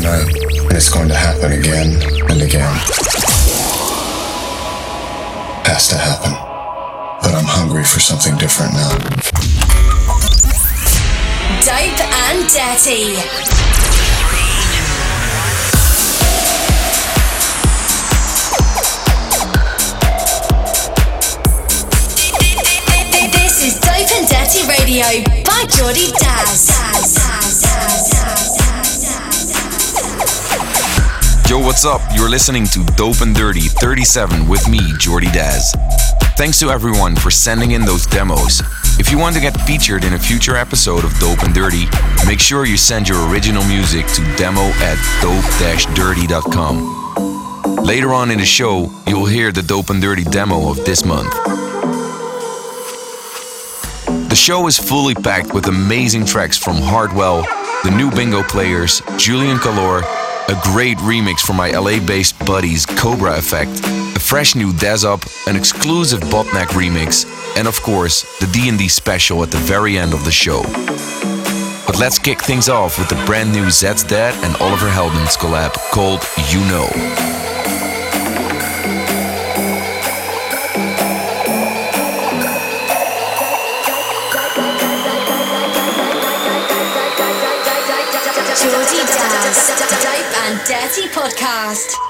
tonight, and it's going to happen again and again. Has to happen. But I'm hungry for something different now. Dope and dirty. This is Dope and Dirty Radio by Jordy Dazz. Yo, what's up? You're listening to Dope and Dirty 37 with me, Jordy Dazz. Thanks to everyone for sending in those demos. If you want to get featured in a future episode of Dope and Dirty, make sure you send your original music to demo at dope-dirty.com. Later on in the show, you'll hear the Dope and Dirty demo of this month. The show is fully packed with amazing tracks from Hardwell, the new Bingo Players, Julian Calor, a great remix from my LA-based buddies Cobra Effect, a fresh new Daz Up, an exclusive Botnek remix, and of course, the D&D special at the very end of the show. But let's kick things off with the brand new Zeds Dead and Oliver Heldens collab called You Know. Podcast.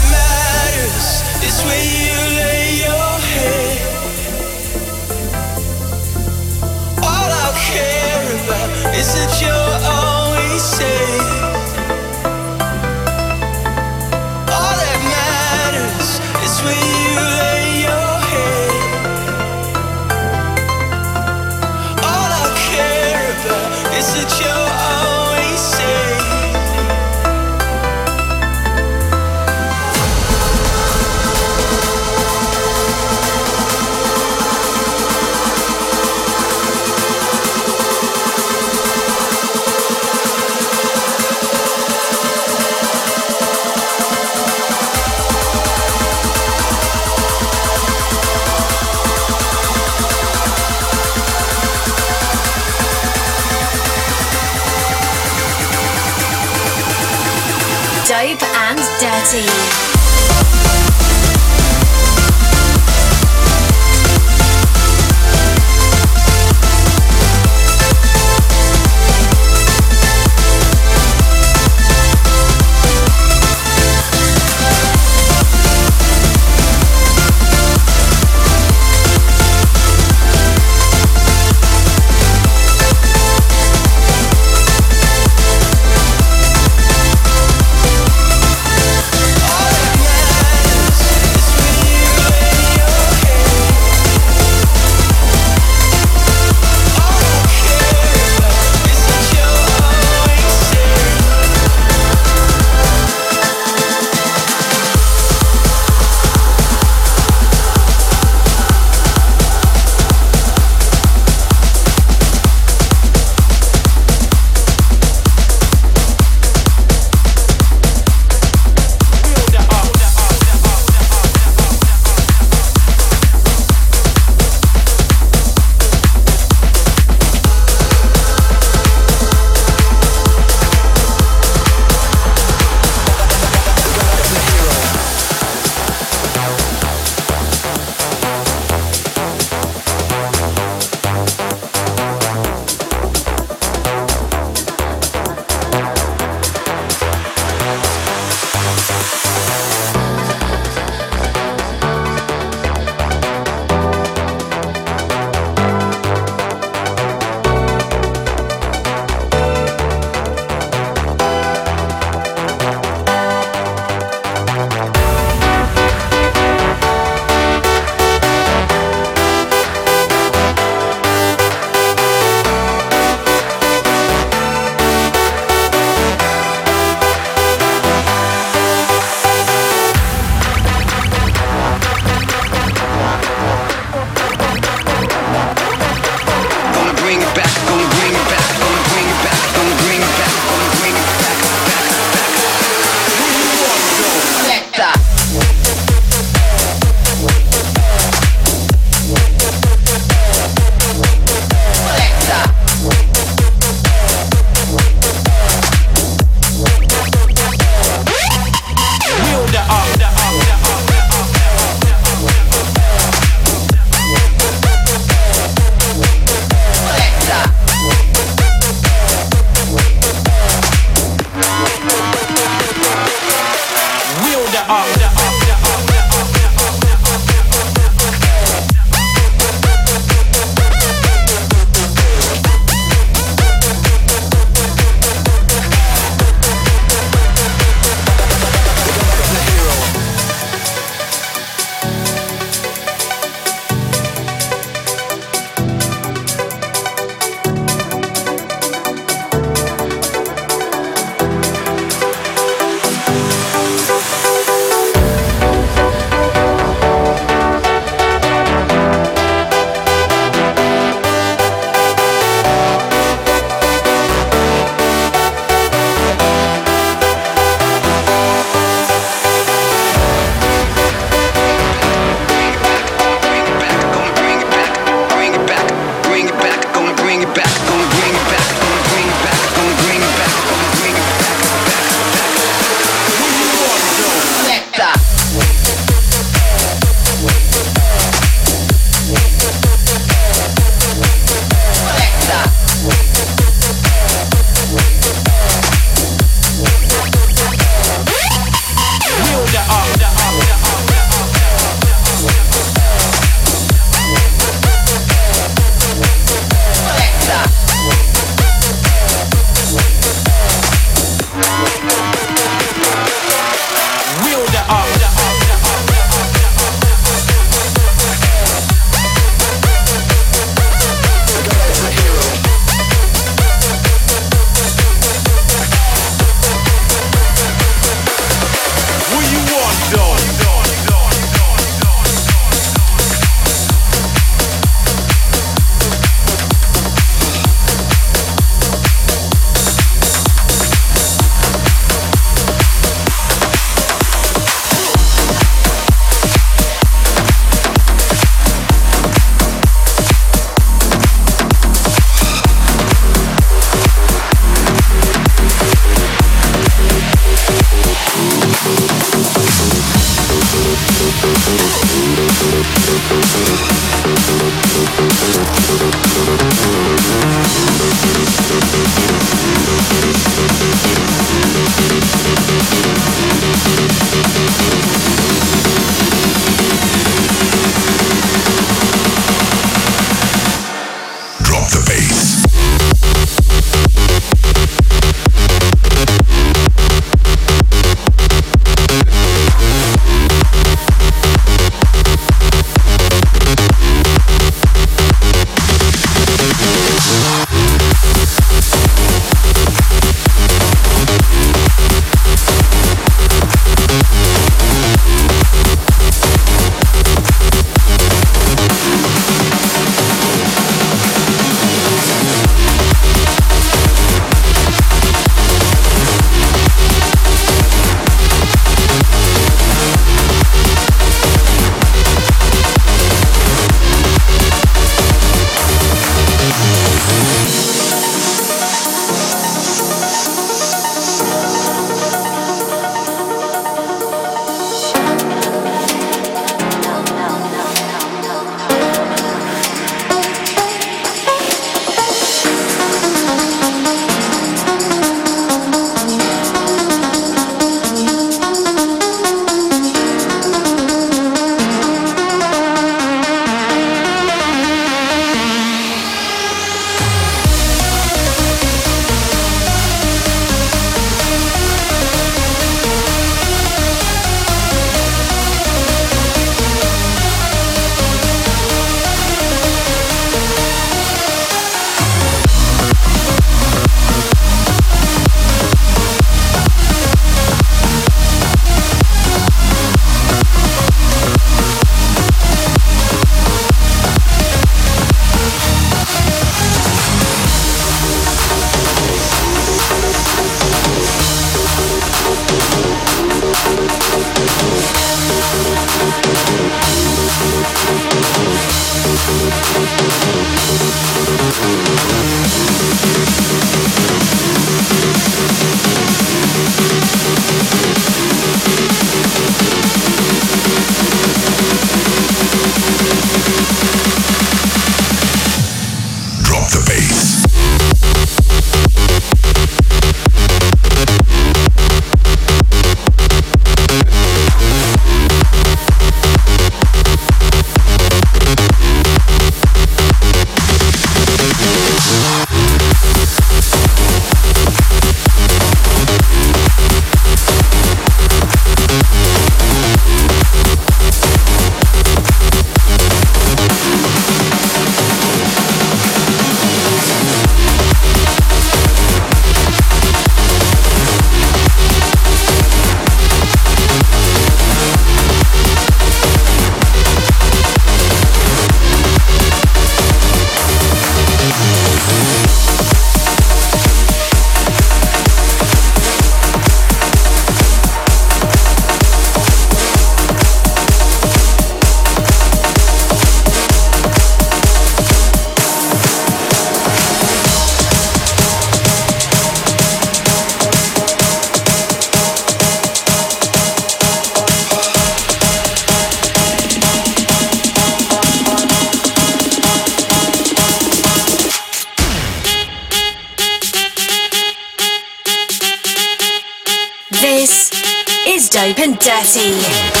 dirty.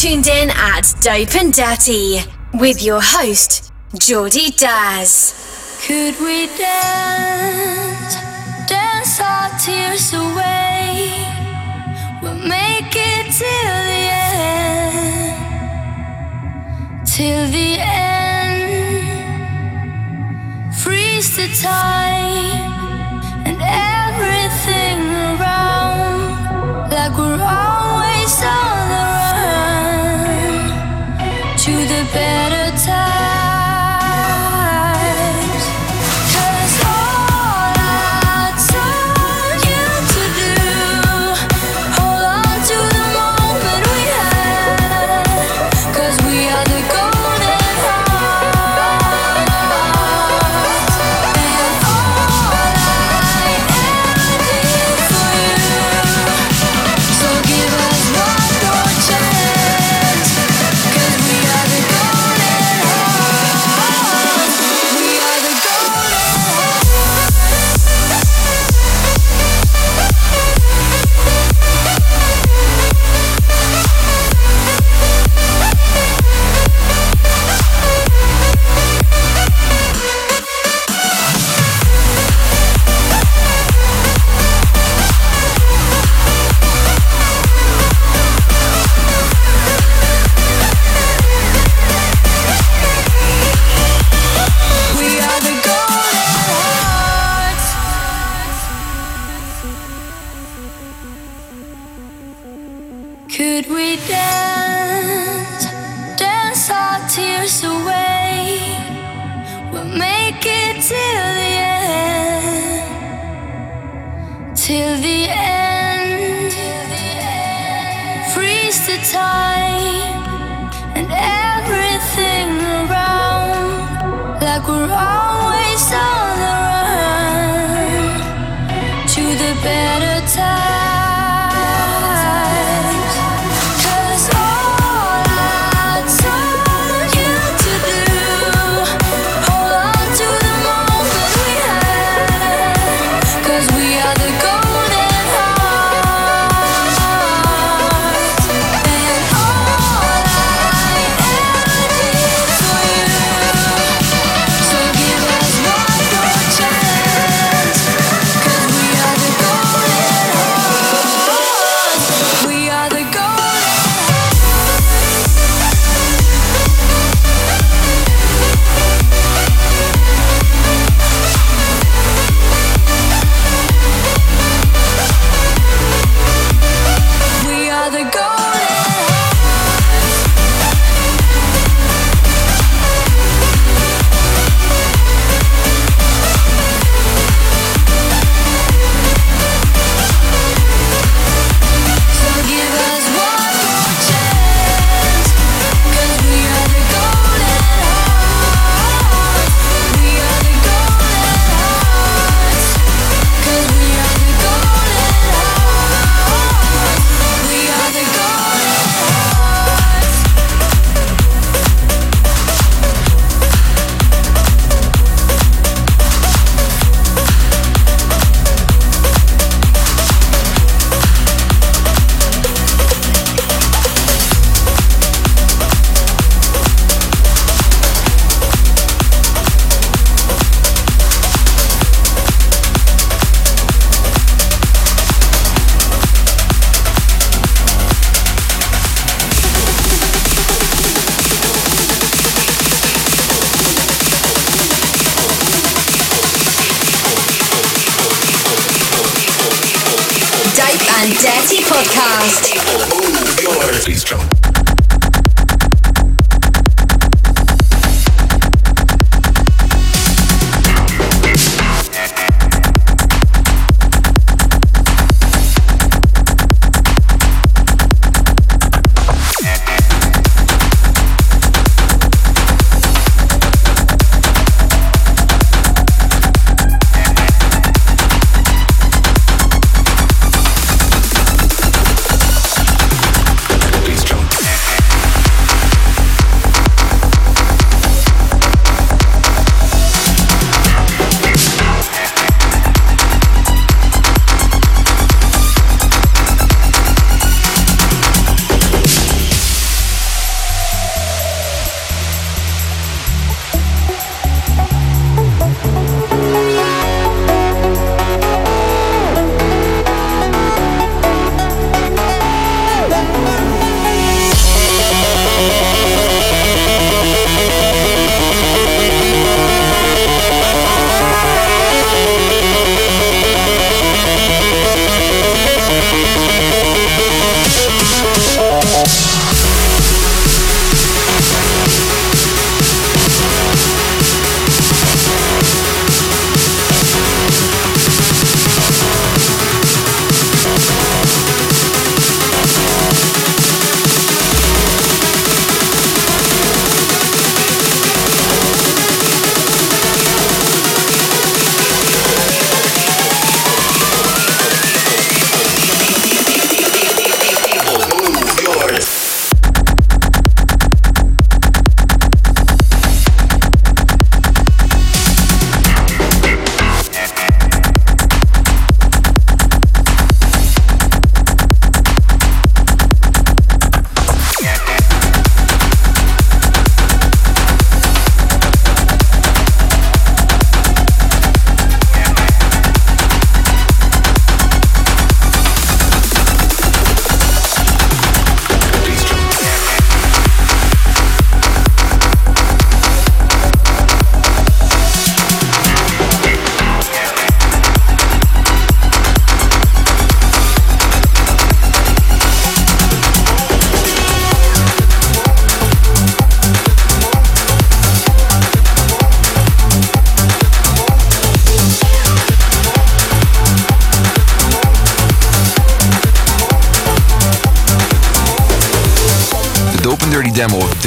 Tuned in at Dope and Dirty with your host, Jordy Dazz. Could we dance, dance our tears away? We'll make it till the end, till the end. Freeze the time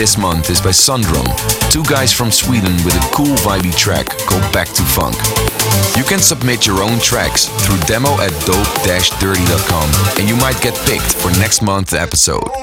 this month is by Sundrum, two guys from Sweden with a cool vibey track called Back to Funk. You can submit your own tracks through demo at dope-dirty.com and you might get picked for next month's episode.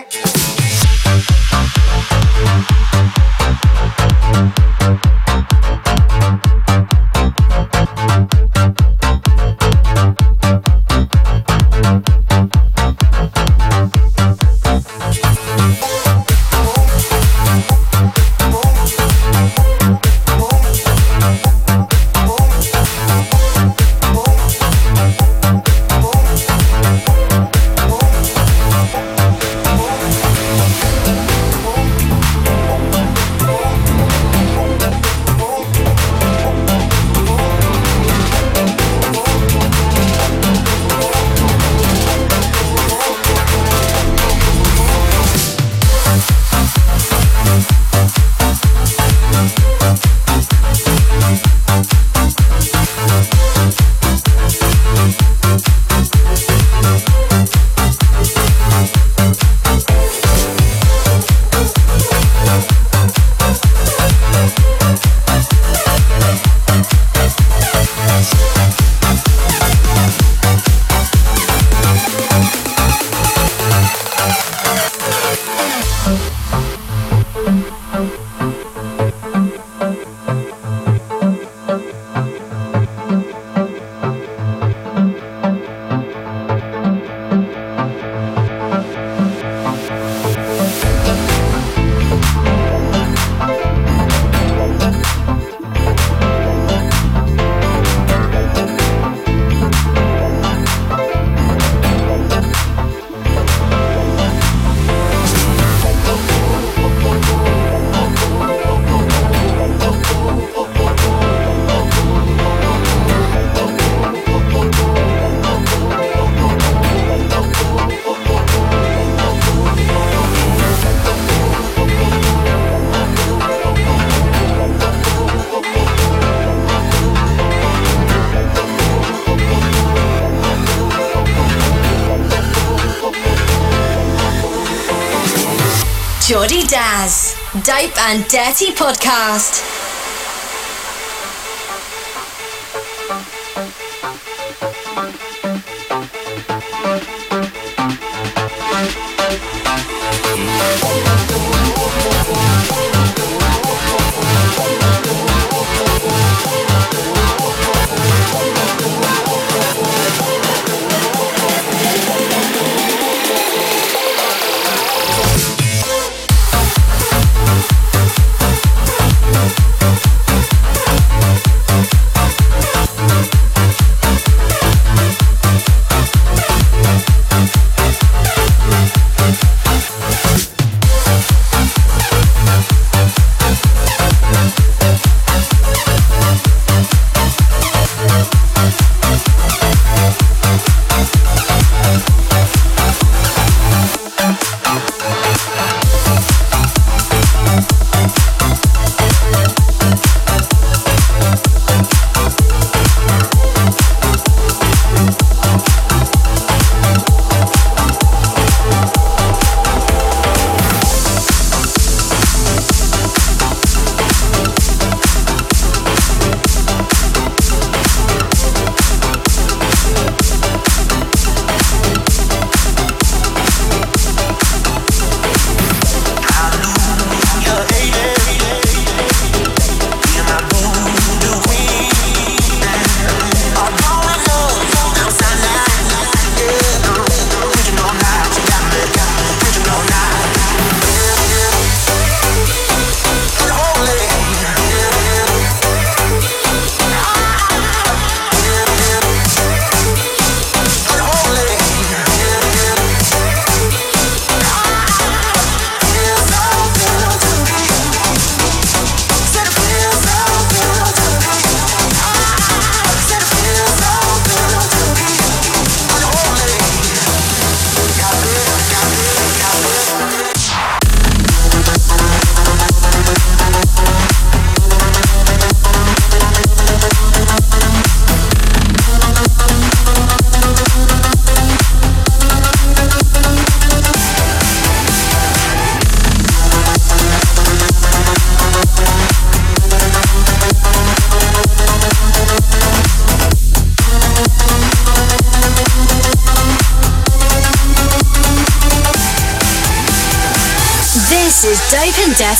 Jordy Dazz, Dope and Dirty Podcast.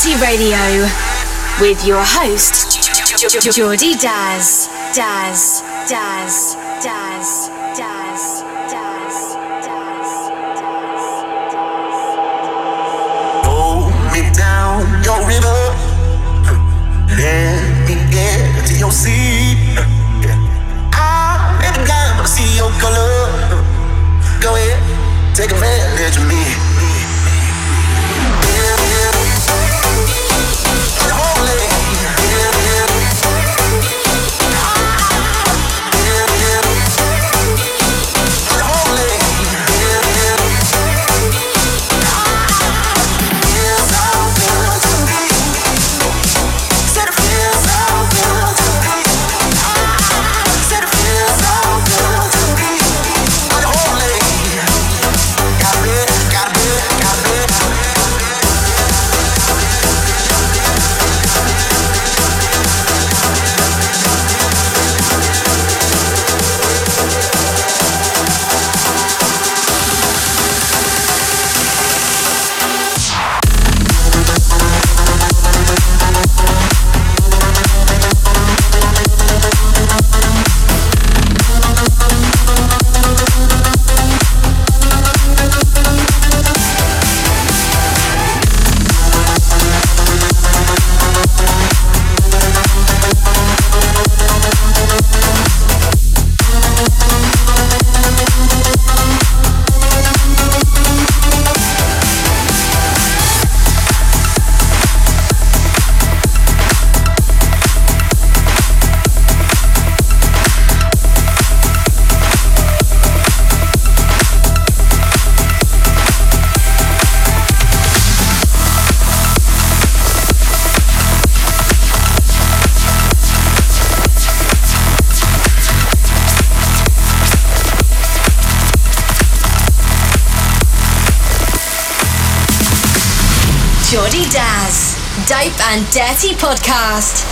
Dirty Radio with your host, Jordy Dazz. Dazz. and Dirty Podcast.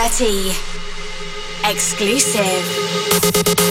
Dirty. Exclusive.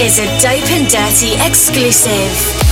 Is a Dope and Dirty exclusive.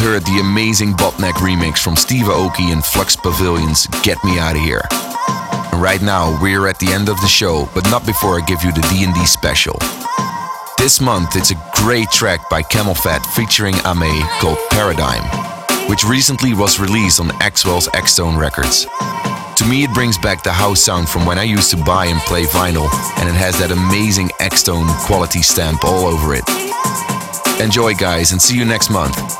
Heard the amazing Botnek remix from Steve Aoki and Flux Pavilion's Get Me Out of Here. Right now, we're at the end of the show, but not before I give you the D&D special. This month, it's a great track by CamelPhat featuring Ame called Paradigm, which recently was released on Axwell's Axtone Records. To me, it brings back the house sound from when I used to buy and play vinyl, and it has that amazing Axtone quality stamp all over it. Enjoy, guys, and see you next month.